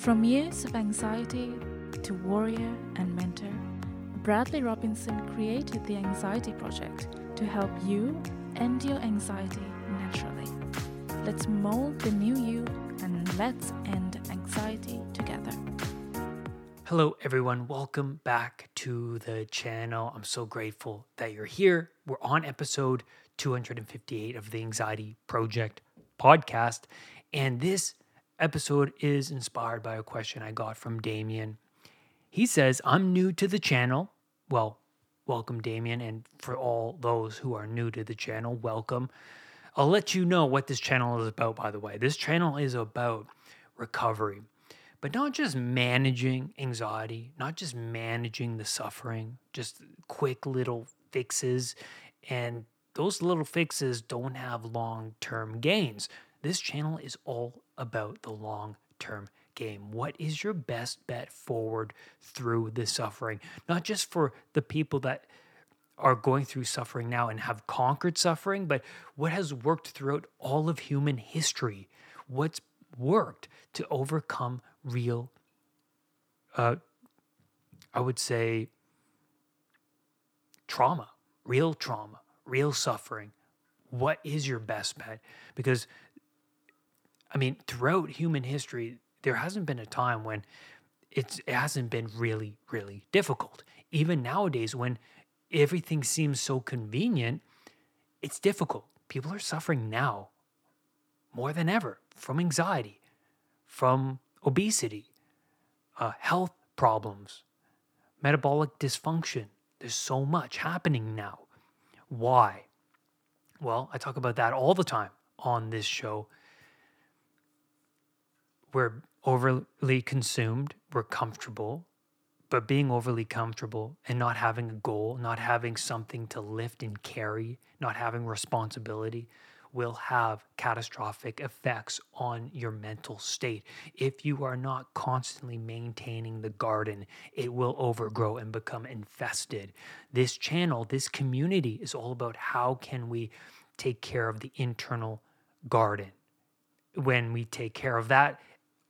From years of anxiety to warrior and mentor, Bradley Robinson created the Anxiety Project to help you end your anxiety naturally. Let's mold the new you and let's end anxiety together. Hello, everyone. Welcome back to the channel. I'm so grateful that you're here. We're on episode 258 of the Anxiety Project podcast. And this episode is inspired by a question I got from Damion. He says, I'm new to the channel. Well, welcome, Damion. And for all those who are new to the channel, welcome. I'll let you know what this channel is about, by the way. This channel is about recovery, but not just managing anxiety, not just managing the suffering, just quick little fixes. And those little fixes don't have long term gains. This channel is all about the long term game. What is your best bet forward through the suffering? Not just for the people that are going through suffering now and have conquered suffering, but what has worked throughout all of human history? What's worked to overcome real, uh, I would say, trauma, real trauma, real suffering? What is your best bet? Because I mean, throughout human history, there hasn't been a time when it hasn't been really, really difficult. Even nowadays, when everything seems so convenient, it's difficult. People are suffering now more than ever from anxiety, from obesity, uh, health problems, metabolic dysfunction. There's so much happening now. Why? Well, I talk about that all the time on this show we're overly consumed, we're comfortable, but being overly comfortable and not having a goal, not having something to lift and carry, not having responsibility will have catastrophic effects on your mental state. If you are not constantly maintaining the garden, it will overgrow and become infested. This channel, this community is all about how can we take care of the internal garden. When we take care of that,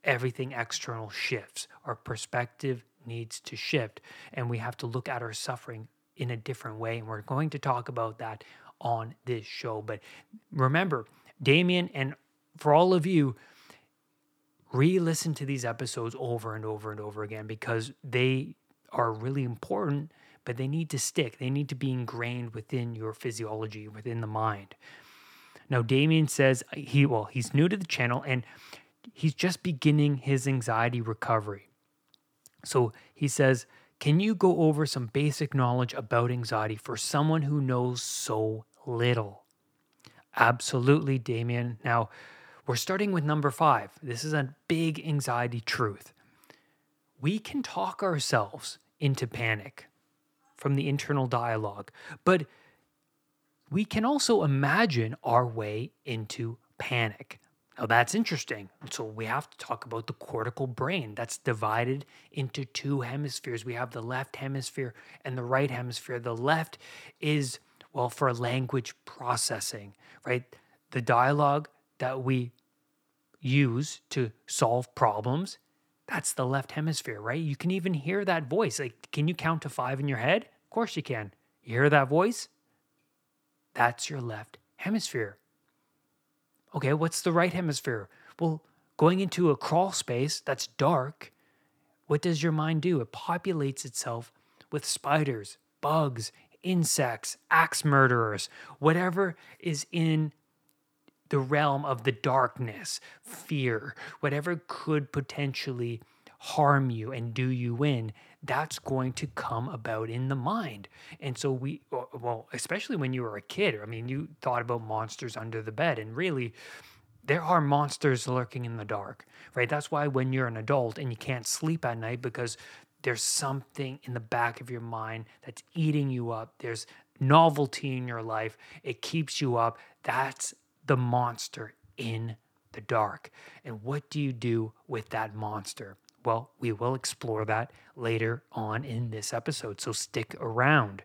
everything external shifts. Our perspective needs to shift, and we have to look at our suffering in a different way. And we're going to talk about that on this show. But remember, Damion, and for all of you, re listen to these episodes over and over and over again because they are really important, but they need to stick. They need to be ingrained within your physiology, within the mind. Now, Damion says he, well, he's new to the channel and he's just beginning his anxiety recovery. So he says, Can you go over some basic knowledge about anxiety for someone who knows so little? Absolutely, Damion. Now, we're starting with number five. This is a big anxiety truth. We can talk ourselves into panic from the internal dialogue, but we can also imagine our way into panic. Now that's interesting. So we have to talk about the cortical brain that's divided into two hemispheres. We have the left hemisphere and the right hemisphere. The left is, well, for language processing, right? The dialogue that we use to solve problems, that's the left hemisphere, right? You can even hear that voice. Like, can you count to five in your head? Of course you can. You hear that voice? That's your left hemisphere. Okay, what's the right hemisphere? Well, going into a crawl space that's dark, what does your mind do? It populates itself with spiders, bugs, insects, axe murderers, whatever is in the realm of the darkness, fear, whatever could potentially harm you and do you in, that's going to come about in the mind. And so we, well, especially when you were a kid, I mean, you thought about monsters under the bed, and really, there are monsters lurking in the dark, right? That's why when you're an adult and you can't sleep at night because there's something in the back of your mind that's eating you up, there's novelty in your life, it keeps you up. That's the monster in the dark. And what do you do with that monster? Well, we will explore that later on in this episode, so stick around.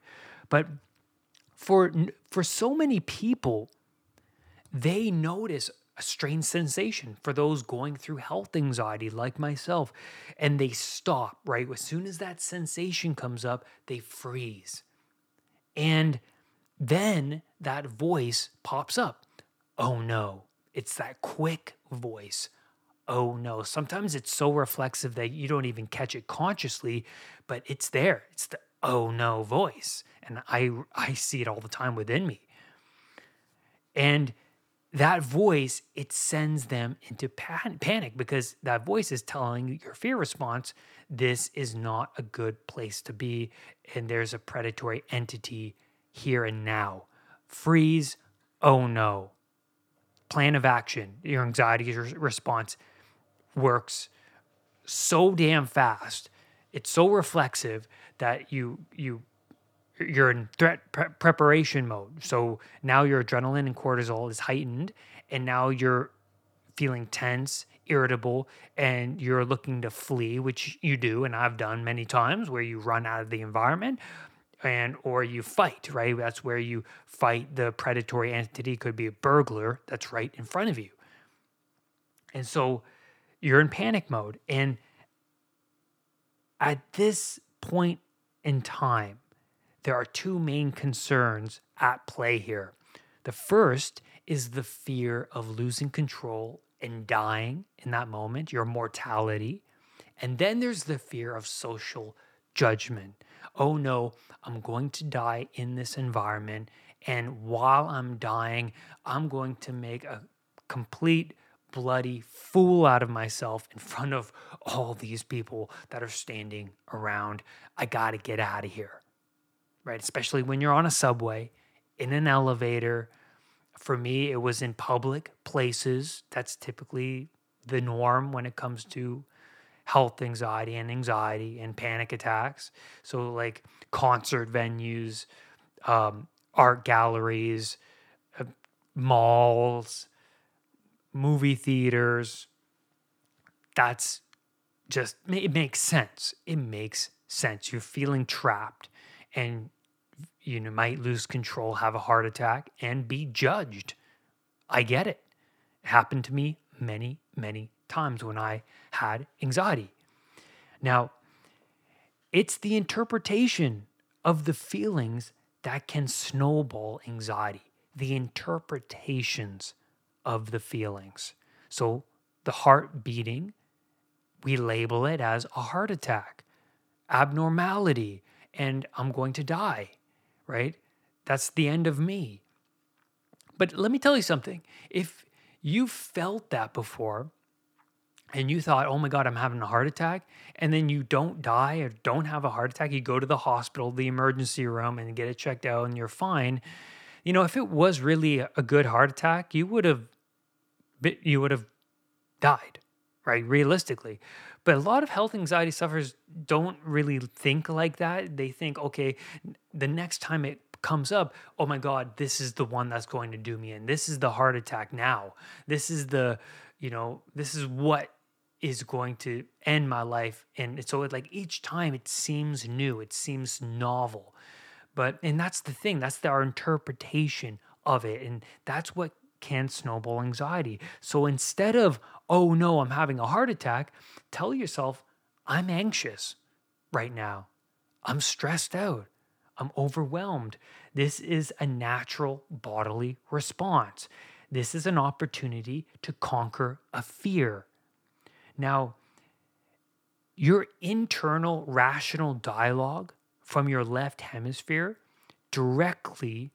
But for for so many people, they notice a strange sensation for those going through health anxiety like myself. And they stop, right? As soon as that sensation comes up, they freeze. And then that voice pops up. Oh no. It's that quick voice. Oh no. Sometimes it's so reflexive that you don't even catch it consciously, but it's there. It's the oh no voice. And I I see it all the time within me. And that voice, it sends them into pan- panic because that voice is telling your fear response, this is not a good place to be. And there's a predatory entity here and now. Freeze, oh no. Plan of action, your anxiety response works so damn fast. It's so reflexive that you you you're in threat pre- preparation mode. So now your adrenaline and cortisol is heightened, and now you're feeling tense, irritable, and you're looking to flee, which you do, and I've done many times, where you run out of the environment, and or you fight. Right, that's where you fight the predatory entity. Could be a burglar that's right in front of you, and so you're in panic mode, and at this point in time there are two main concerns at play here. The first is the fear of losing control and dying in that moment, your mortality. And then there's the fear of social judgment. Oh no, I'm going to die in this environment. And while I'm dying, I'm going to make a complete bloody fool out of myself in front of all these people that are standing around. I got to get out of here right? Especially when you're on a subway, in an elevator. For me, it was in public places. That's typically the norm when it comes to health anxiety and anxiety and panic attacks. So, like concert venues, um, art galleries, uh, malls, movie theaters. That's just, it makes sense. It makes sense. You're feeling trapped and you know, might lose control, have a heart attack, and be judged. I get it. It happened to me many, many times when I had anxiety. Now, it's the interpretation of the feelings that can snowball anxiety, the interpretations of the feelings. So, the heart beating, we label it as a heart attack, abnormality, and I'm going to die right? That's the end of me. But let me tell you something. If you felt that before and you thought, oh my God, I'm having a heart attack, and then you don't die or don't have a heart attack, you go to the hospital, the emergency room, and get it checked out, and you're fine. You know, if it was really a good heart attack, you would have you would have died, right? Realistically. But a lot of health anxiety sufferers don't really think like that. They think, okay, the next time it comes up, oh my God, this is the one that's going to do me in. This is the heart attack now. This is the, you know, this is what is going to end my life. And so it like each time it seems new, it seems novel. But and that's the thing, that's the, our interpretation of it. And that's what can snowball anxiety. So instead of, oh no, I'm having a heart attack, tell yourself, I'm anxious right now. I'm stressed out. I'm overwhelmed. This is a natural bodily response. This is an opportunity to conquer a fear. Now, your internal rational dialogue from your left hemisphere directly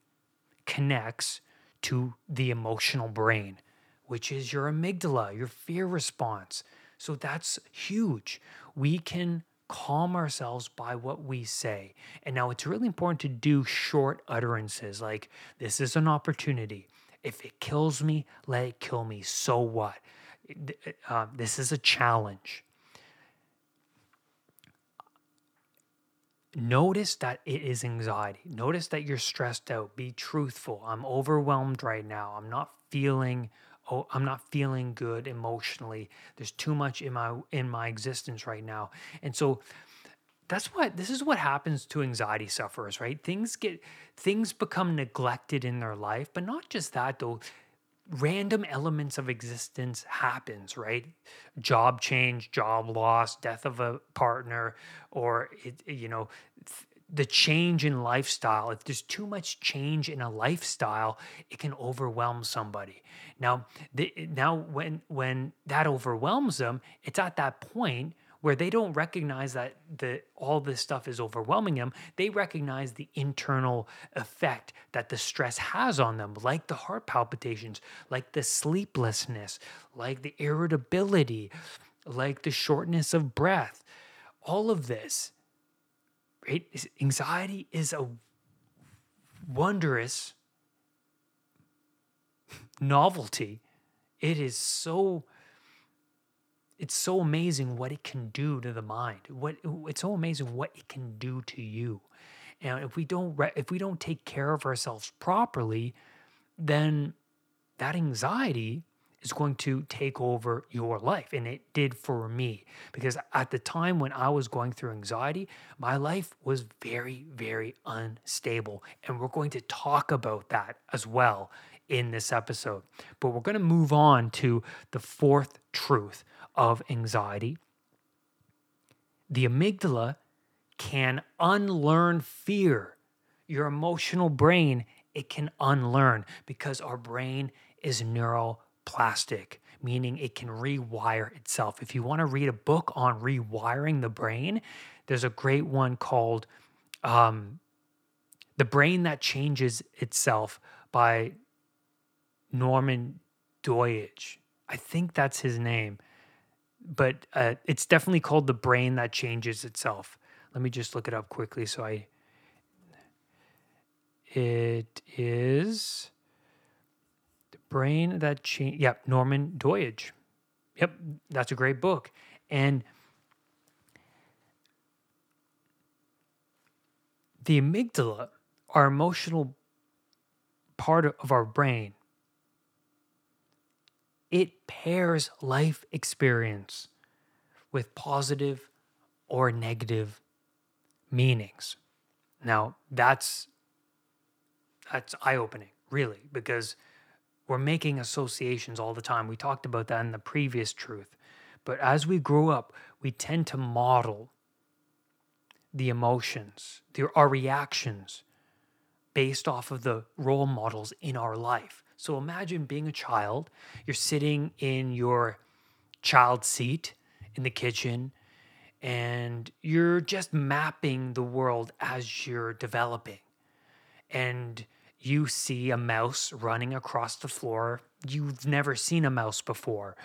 connects to the emotional brain, which is your amygdala, your fear response. So that's huge. We can calm ourselves by what we say. And now it's really important to do short utterances like, This is an opportunity. If it kills me, let it kill me. So what? Uh, this is a challenge. Notice that it is anxiety. Notice that you're stressed out. Be truthful. I'm overwhelmed right now. I'm not feeling oh I'm not feeling good emotionally. There's too much in my in my existence right now. And so that's what this is what happens to anxiety sufferers, right? Things get things become neglected in their life, but not just that though random elements of existence happens right? Job change job loss death of a partner or it, you know the change in lifestyle. If there's too much change in a lifestyle it can overwhelm somebody. Now the, now when when that overwhelms them it's at that point where they don't recognize that the all this stuff is overwhelming them they recognize the internal effect that the stress has on them like the heart palpitations like the sleeplessness like the irritability like the shortness of breath. All of this right anxiety is a wondrous novelty. It is so it's so amazing what it can do to the mind. What it's so amazing what it can do to you. And if we don't if we don't take care of ourselves properly, then that anxiety is going to take over your life. And it did for me because at the time when I was going through anxiety, my life was very, very unstable. And we're going to talk about that as well in this episode. But we're going to move on to the fourth truth of anxiety. The amygdala can unlearn fear. Your emotional brain, it can unlearn because our brain is neuroplastic, meaning it can rewire itself. If you want to read a book on rewiring the brain, there's a great one called um, The Brain That Changes Itself by Norman Doidge. I think that's his name but uh, it's definitely called the brain that changes itself. Let me just look it up quickly. So I, it is the brain that change. Yep, Norman Doidge. Yep, that's a great book. And the amygdala, our emotional part of our brain, it pairs life experience with positive or negative meanings. Now, that's that's eye-opening, really, because we're making associations all the time. We talked about that in the previous truth. But as we grow up, we tend to model the emotions, the, our reactions based off of the role models in our life. So imagine being a child, you're sitting in your child seat in the kitchen, and you're just mapping the world as you're developing. And you see a mouse running across the floor. You've never seen a mouse before.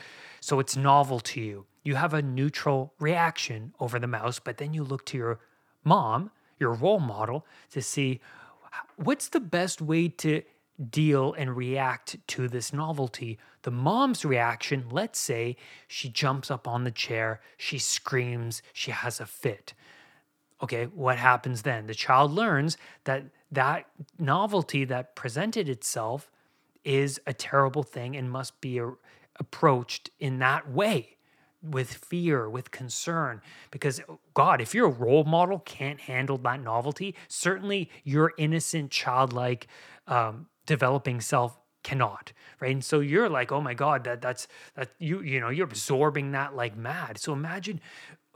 So it's novel to you. You have a neutral reaction over the mouse, but then you look to your mom, your role model, to see what's the best way to deal and react to this novelty. The mom's reaction, let's say she jumps up on the chair, she screams, she has a fit. Okay, what happens then? The child learns that that novelty that presented itself is a terrible thing and must be a, approached in that way with fear, with concern. Because, God, if your role model can't handle that novelty, certainly your innocent, childlike um, developing self cannot right? And so you're like oh my god that that's that you you know you're absorbing that like mad. So imagine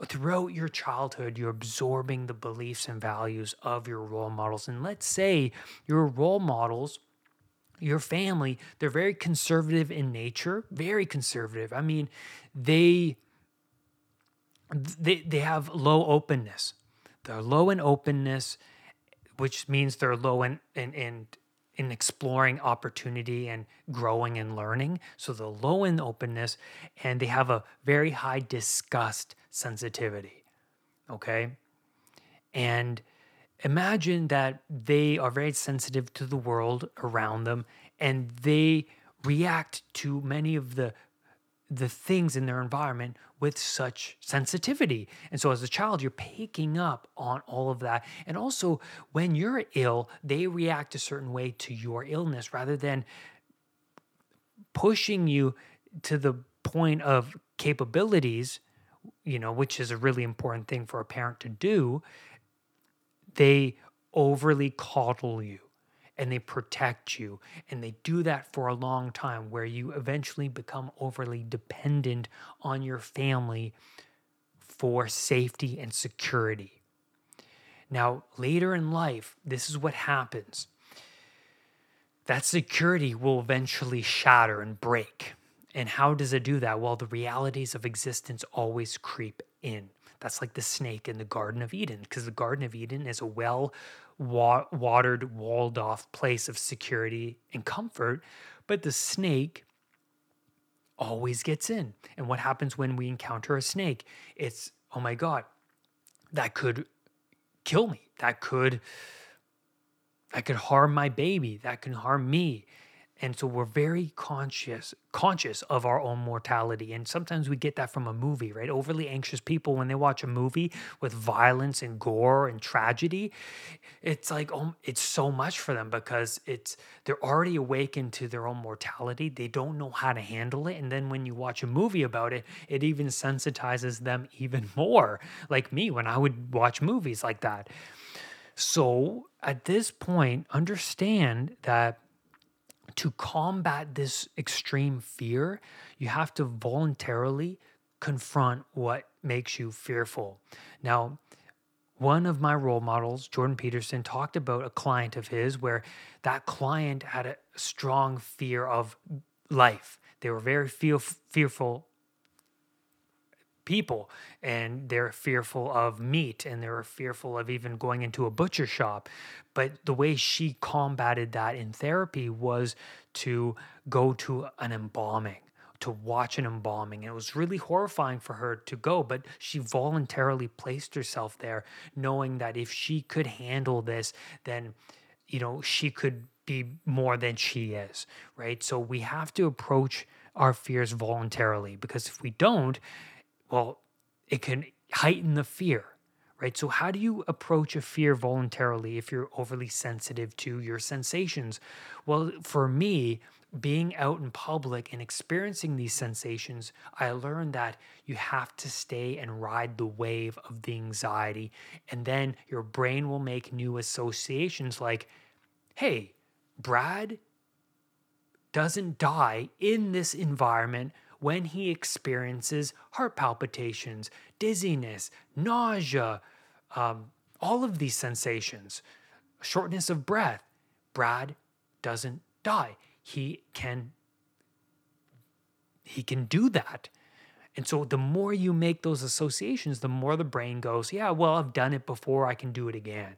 throughout your childhood you're absorbing the beliefs and values of your role models. And let's say your role models your family they're very conservative in nature very conservative. I mean they they they have low openness. They're low in openness which means they're low in in, in in exploring opportunity and growing and learning. So the low in openness, and they have a very high disgust sensitivity. Okay. And imagine that they are very sensitive to the world around them and they react to many of the the things in their environment with such sensitivity. And so, as a child, you're picking up on all of that. And also, when you're ill, they react a certain way to your illness rather than pushing you to the point of capabilities, you know, which is a really important thing for a parent to do. They overly coddle you and they protect you. And they do that for a long time where you eventually become overly dependent on your family for safety and security. Now, later in life, this is what happens that security will eventually shatter and break. And how does it do that? Well, the realities of existence always creep in. That's like the snake in the Garden of Eden, because the Garden of Eden is a well wa- watered, walled off place of security and comfort. But the snake always gets in. And what happens when we encounter a snake? It's, oh my God, that could kill me. That could that could harm my baby. That can harm me and so we're very conscious conscious of our own mortality. And sometimes we get that from a movie right? Overly anxious people when they watch a movie with violence and gore and tragedy it's like oh it's so much for them because it's they're already awakened to their own mortality. They don't know how to handle it. And then when you watch a movie about it it even sensitizes them even more. Like me when i would watch movies like that. So at this point understand that to combat this extreme fear, you have to voluntarily confront what makes you fearful. Now, one of my role models, Jordan Peterson, talked about a client of his where that client had a strong fear of life. They were very fearful people and they're fearful of meat and they're fearful of even going into a butcher shop. But the way she combated that in therapy was to go to an embalming to watch an embalming. It was really horrifying for her to go, but she voluntarily placed herself there, knowing that if she could handle this, then, you know, she could be more than she is, right? So we have to approach our fears voluntarily because if we don't, well, it can heighten the fear, right? So, how do you approach a fear voluntarily if you're overly sensitive to your sensations? Well, for me, being out in public and experiencing these sensations, I learned that you have to stay and ride the wave of the anxiety. And then your brain will make new associations like, hey, Brad doesn't die in this environment when he experiences heart palpitations, dizziness, nausea, um, all of these sensations, shortness of breath. Brad doesn't die. He can he can do that. And so the more you make those associations, the more the brain goes, yeah, well, I've done it before, I can do it again.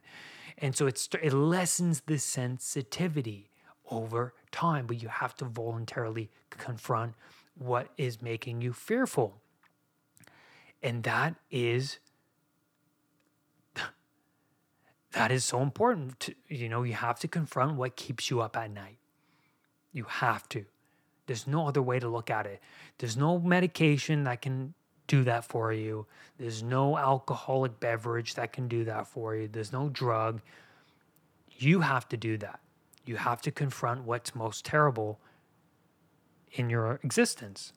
And so it's, it lessens the sensitivity over time, but you have to voluntarily confront what is making you fearful. And that is that is so important. To, you know, you have to confront what keeps you up at night. You have to. There's no other way to look at it. There's no medication that can do that for you. There's no alcoholic beverage that can do that for you. There's no drug. You have to do that. You have to confront what's most terrible in your existence.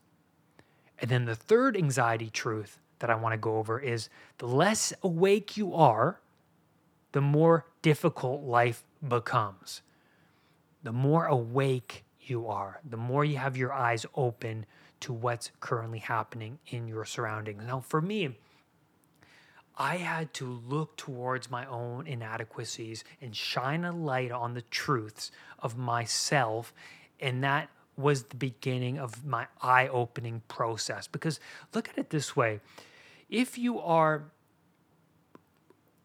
And then the third anxiety truth that I want to go over is the less awake you are, the more difficult life becomes. The more awake you are, the more you have your eyes open to what's currently happening in your surroundings. Now, for me, I had to look towards my own inadequacies and shine a light on the truths of myself. And that was the beginning of my eye opening process. Because look at it this way if you are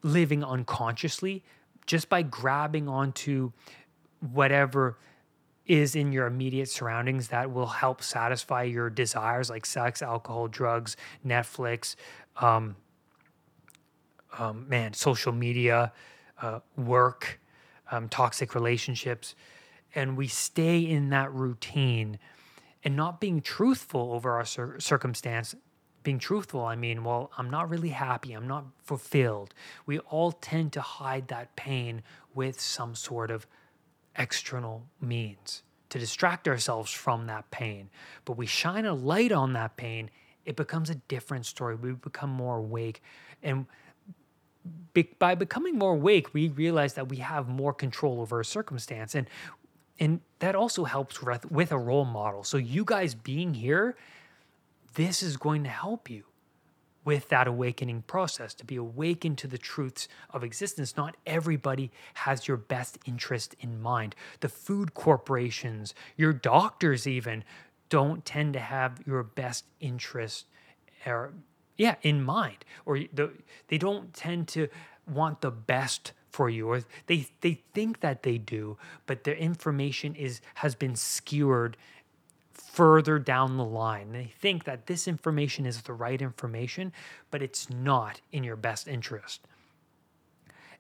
living unconsciously, just by grabbing onto whatever is in your immediate surroundings that will help satisfy your desires like sex, alcohol, drugs, Netflix, um, um, man, social media, uh, work, um, toxic relationships and we stay in that routine and not being truthful over our cir- circumstance being truthful i mean well i'm not really happy i'm not fulfilled. We all tend to hide that pain with some sort of external means to distract ourselves from that pain. But we shine a light on that pain it becomes a different story. We become more awake and be- by becoming more awake, we realize that we have more control over a circumstance. And and that also helps with, a role model. So you guys being here, this is going to help you with that awakening process to be awakened to the truths of existence. Not everybody has your best interest in mind. The food corporations, your doctors, even don't tend to have your best interest or yeah in mind or the, they don't tend to want the best for you or they they think that they do but their information is has been skewered further down the line. They think that this information is the right information, but it's not in your best interest.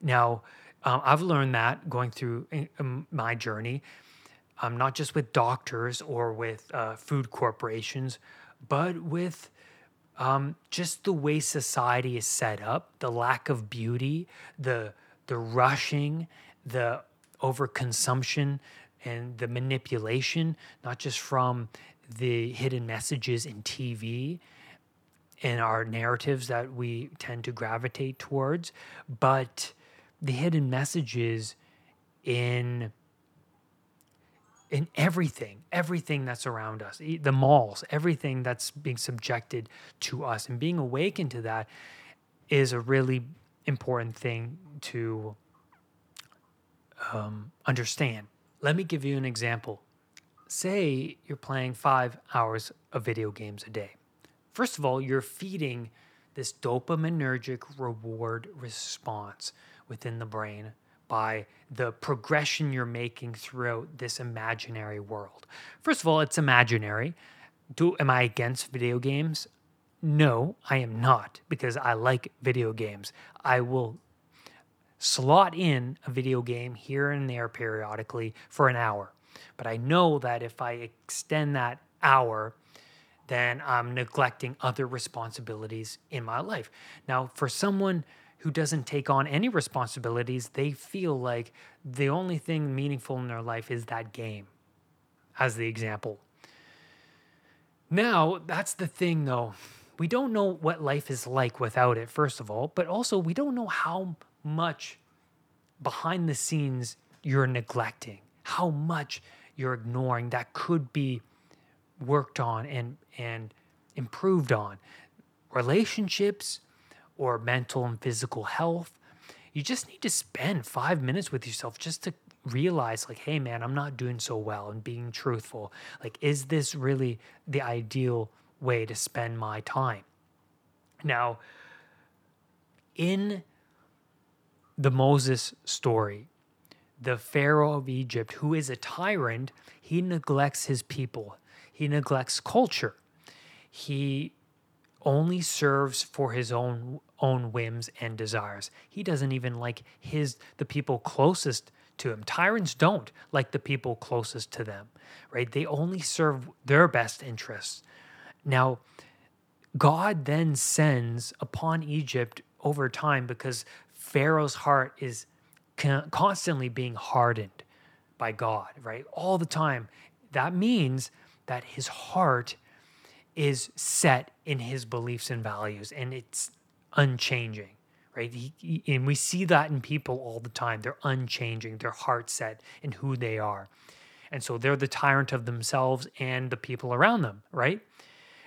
Now, um, I've learned that going through um, my journey, um, not just with doctors or with uh, food corporations, but with um, just the way society is set up, the lack of beauty, the the rushing, the overconsumption, and the manipulation, not just from the hidden messages in TV and our narratives that we tend to gravitate towards, but the hidden messages in in everything, everything that's around us, the malls, everything that's being subjected to us, and being awakened to that is a really important thing to um, understand. Let me give you an example. Say you're playing five hours of video games a day. First of all, you're feeding this dopaminergic reward response within the brain by the progression you're making throughout this imaginary world. First of all, it's imaginary. Do am I against video games? No, I am not because I like video games. I will slot in a video game here and there periodically for an hour. But I know that if I extend that hour, then I'm neglecting other responsibilities in my life. Now, for someone who doesn't take on any responsibilities, they feel like the only thing meaningful in their life is that game, as the example. Now, that's the thing though. We don't know what life is like without it, first of all, but also we don't know how much behind the scenes you're neglecting, how much you're ignoring that could be worked on and and improved on. Relationships or mental and physical health. You just need to spend 5 minutes with yourself just to realize like hey man, I'm not doing so well and being truthful. Like is this really the ideal way to spend my time? Now, in the Moses story, the Pharaoh of Egypt, who is a tyrant, he neglects his people, he neglects culture. He only serves for his own own whims and desires. He doesn't even like his the people closest to him. Tyrants don't like the people closest to them, right? They only serve their best interests. Now, God then sends upon Egypt over time because Pharaoh's heart is constantly being hardened by God, right? All the time. That means that his heart is set in his beliefs and values and it's unchanging, right? He, he, and we see that in people all the time. They're unchanging, their heart set in who they are. And so they're the tyrant of themselves and the people around them, right?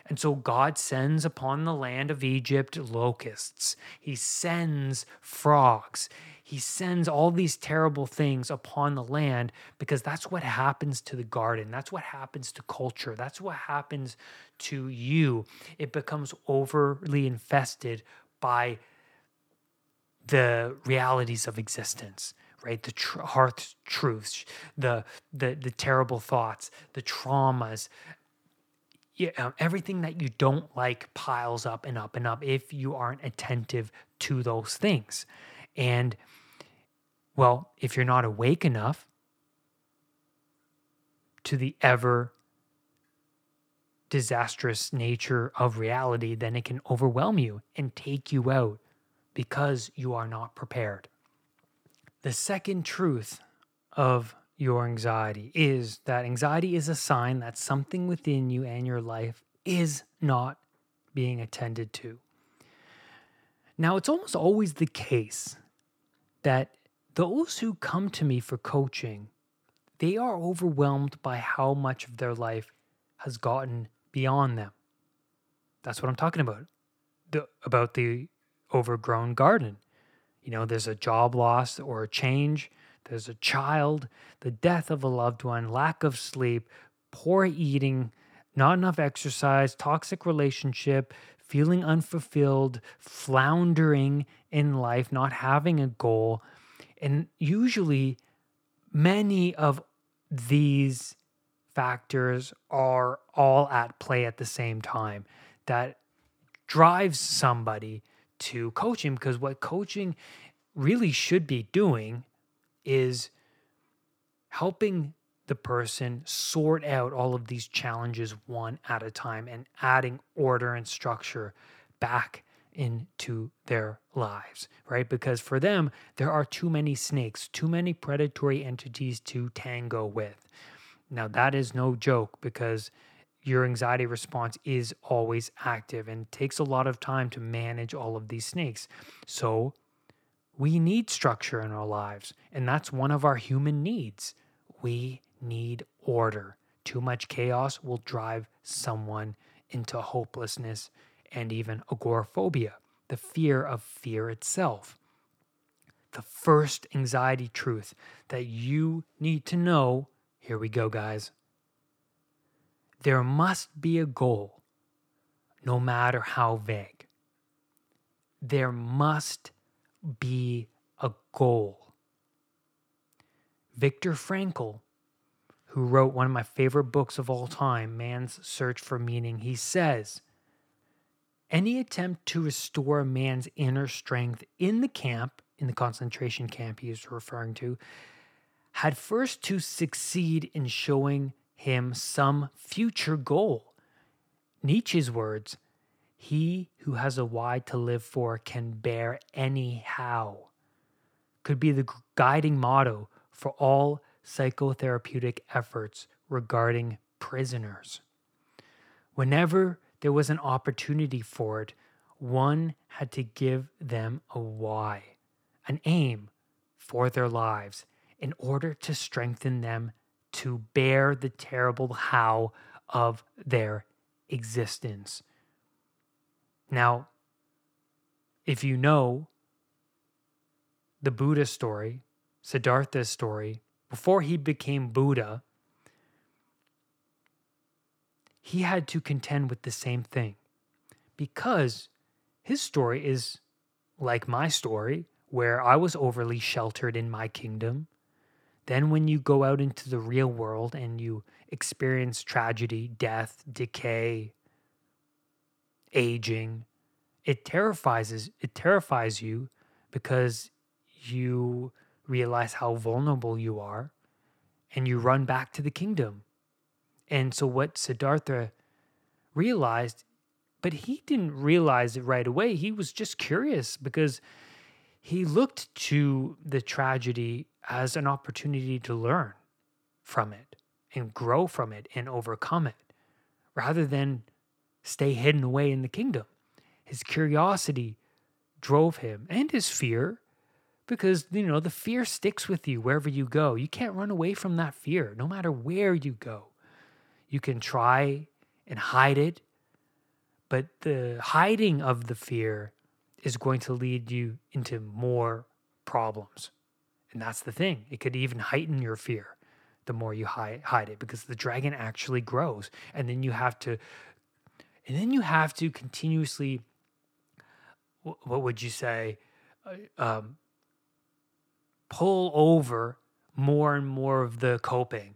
And so God sends upon the land of Egypt locusts. He sends frogs. He sends all these terrible things upon the land because that's what happens to the garden. That's what happens to culture. That's what happens to you. It becomes overly infested by the realities of existence right the tr- truths the, the the terrible thoughts the traumas yeah, um, everything that you don't like piles up and up and up if you aren't attentive to those things. And well, if you're not awake enough to the ever disastrous nature of reality, then it can overwhelm you and take you out because you are not prepared. The second truth of your anxiety is that anxiety is a sign that something within you and your life is not being attended to. Now, it's almost always the case that those who come to me for coaching, they are overwhelmed by how much of their life has gotten beyond them. That's what I'm talking about. The, about the overgrown garden. You know, there's a job loss or a change, there's a child, the death of a loved one, lack of sleep, poor eating, not enough exercise, toxic relationship, feeling unfulfilled, floundering in life, not having a goal. And usually, many of these factors are all at play at the same time that drives somebody to coaching because what coaching really should be doing is helping the person sort out all of these challenges one at a time and adding order and structure back into their lives, right? Because for them, there are too many snakes, too many predatory entities to tango with. Now, that is no joke because your anxiety response is always active and takes a lot of time to manage all of these snakes. So, we need structure in our lives, and that's one of our human needs. We need order. Too much chaos will drive someone into hopelessness and even agoraphobia, the fear of fear itself. The first anxiety truth that you need to know here we go, guys. There must be a goal, no matter how vague. There must be a goal. Viktor Frankl who wrote one of my favorite books of all time, Man's Search for Meaning, he says, Any attempt to restore a man's inner strength in the camp, in the concentration camp he is referring to, had first to succeed in showing him some future goal. Nietzsche's words, he who has a why to live for can bear any how, could be the guiding motto for all psychotherapeutic efforts regarding prisoners. Whenever there was an opportunity for it, one had to give them a why, an aim for their lives in order to strengthen them to bear the terrible how of their existence. Now, if you know the Buddha story, Siddhartha's story, before he became Buddha, he had to contend with the same thing because his story is like my story, where I was overly sheltered in my kingdom. Then, when you go out into the real world and you experience tragedy, death, decay, aging, it terrifies it terrifies you because you realize how vulnerable you are and you run back to the kingdom. And so, what Siddhartha realized, but he didn't realize it right away. He was just curious because he looked to the tragedy as an opportunity to learn from it and grow from it and overcome it rather than stay hidden away in the kingdom. His curiosity drove him and his fear because you know the fear sticks with you wherever you go. You can't run away from that fear no matter where you go. You can try and hide it, but the hiding of the fear is going to lead you into more problems. And that's the thing. It could even heighten your fear the more you hide, hide it because the dragon actually grows and then you have to and then you have to continuously what would you say uh, um, pull over more and more of the coping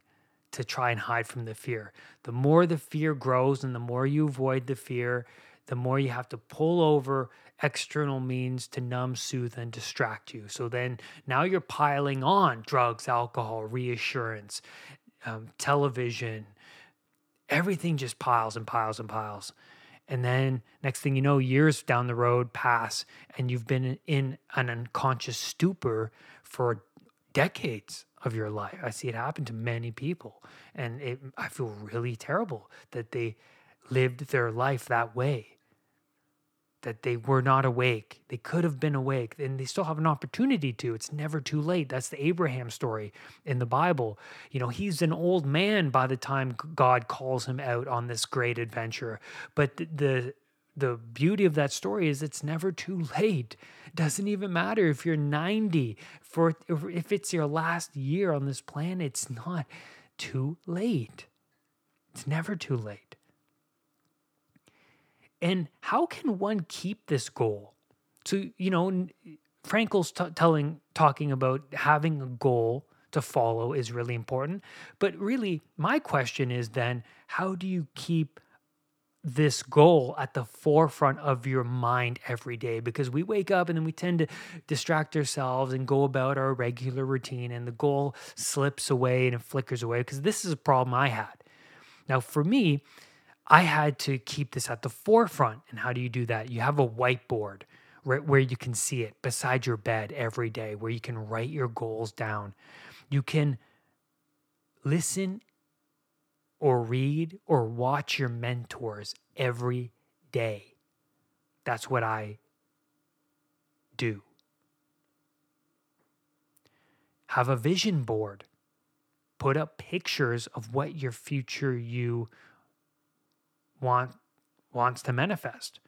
to try and hide from the fear. The more the fear grows and the more you avoid the fear, the more you have to pull over external means to numb, soothe, and distract you. So then now you're piling on drugs, alcohol, reassurance, um, television, everything just piles and piles and piles. And then next thing you know, years down the road pass and you've been in an unconscious stupor for decades of your life. I see it happen to many people. And it, I feel really terrible that they lived their life that way. That they were not awake. They could have been awake and they still have an opportunity to. It's never too late. That's the Abraham story in the Bible. You know, he's an old man by the time God calls him out on this great adventure. But the, the the beauty of that story is it's never too late. It doesn't even matter if you're 90 for if it's your last year on this planet, it's not too late. It's never too late. And how can one keep this goal? So, you know, Frankl's t- telling, talking about having a goal to follow is really important. But really, my question is then, how do you keep this goal at the forefront of your mind every day because we wake up and then we tend to distract ourselves and go about our regular routine and the goal slips away and it flickers away because this is a problem I had. Now, for me, I had to keep this at the forefront. And how do you do that? You have a whiteboard right where you can see it beside your bed every day, where you can write your goals down. You can listen or read or watch your mentors every day. That's what I do. Have a vision board. Put up pictures of what your future you want wants to manifest.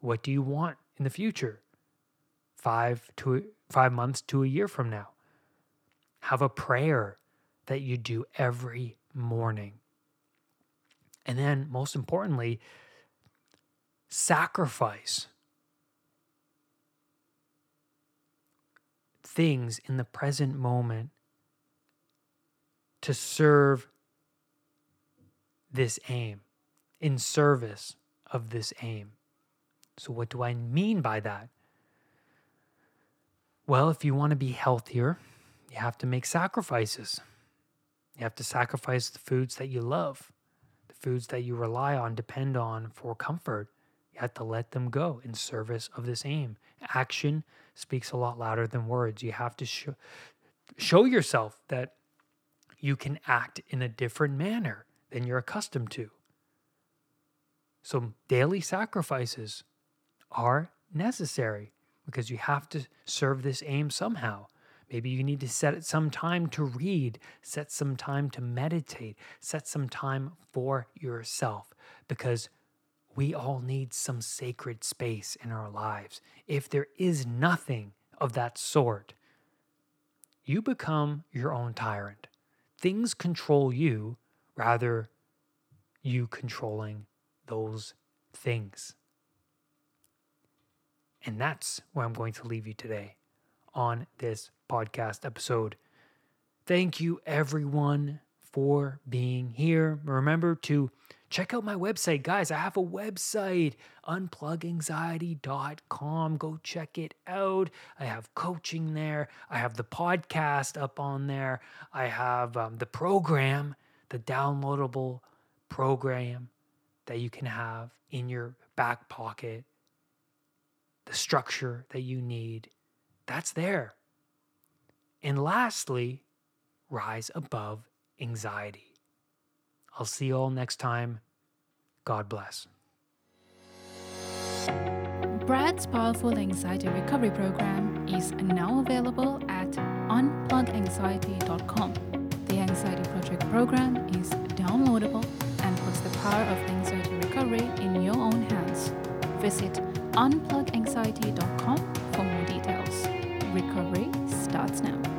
What do you want in the future? 5 to 5 months to a year from now. Have a prayer that you do every morning. And then most importantly, sacrifice things in the present moment to serve this aim in service of this aim. So, what do I mean by that? Well, if you want to be healthier, you have to make sacrifices. You have to sacrifice the foods that you love, the foods that you rely on, depend on for comfort. You have to let them go in service of this aim. Action speaks a lot louder than words. You have to show, show yourself that you can act in a different manner than you're accustomed to. So daily sacrifices are necessary because you have to serve this aim somehow. Maybe you need to set some time to read, set some time to meditate, set some time for yourself because we all need some sacred space in our lives. If there is nothing of that sort, you become your own tyrant. Things control you rather you controlling those things. And that's where I'm going to leave you today on this podcast episode. Thank you, everyone, for being here. Remember to check out my website, guys. I have a website, unpluganxiety.com. Go check it out. I have coaching there. I have the podcast up on there. I have um, the program, the downloadable program that you can have in your back pocket, the structure that you need, that's there. And lastly, rise above anxiety. I'll see you all next time. God bless. Brad's Powerful Anxiety Recovery Program is now available at unpluganxiety.com. The Anxiety Project program is downloadable puts the power of anxiety recovery in your own hands. Visit unpluganxiety.com for more details. Recovery starts now.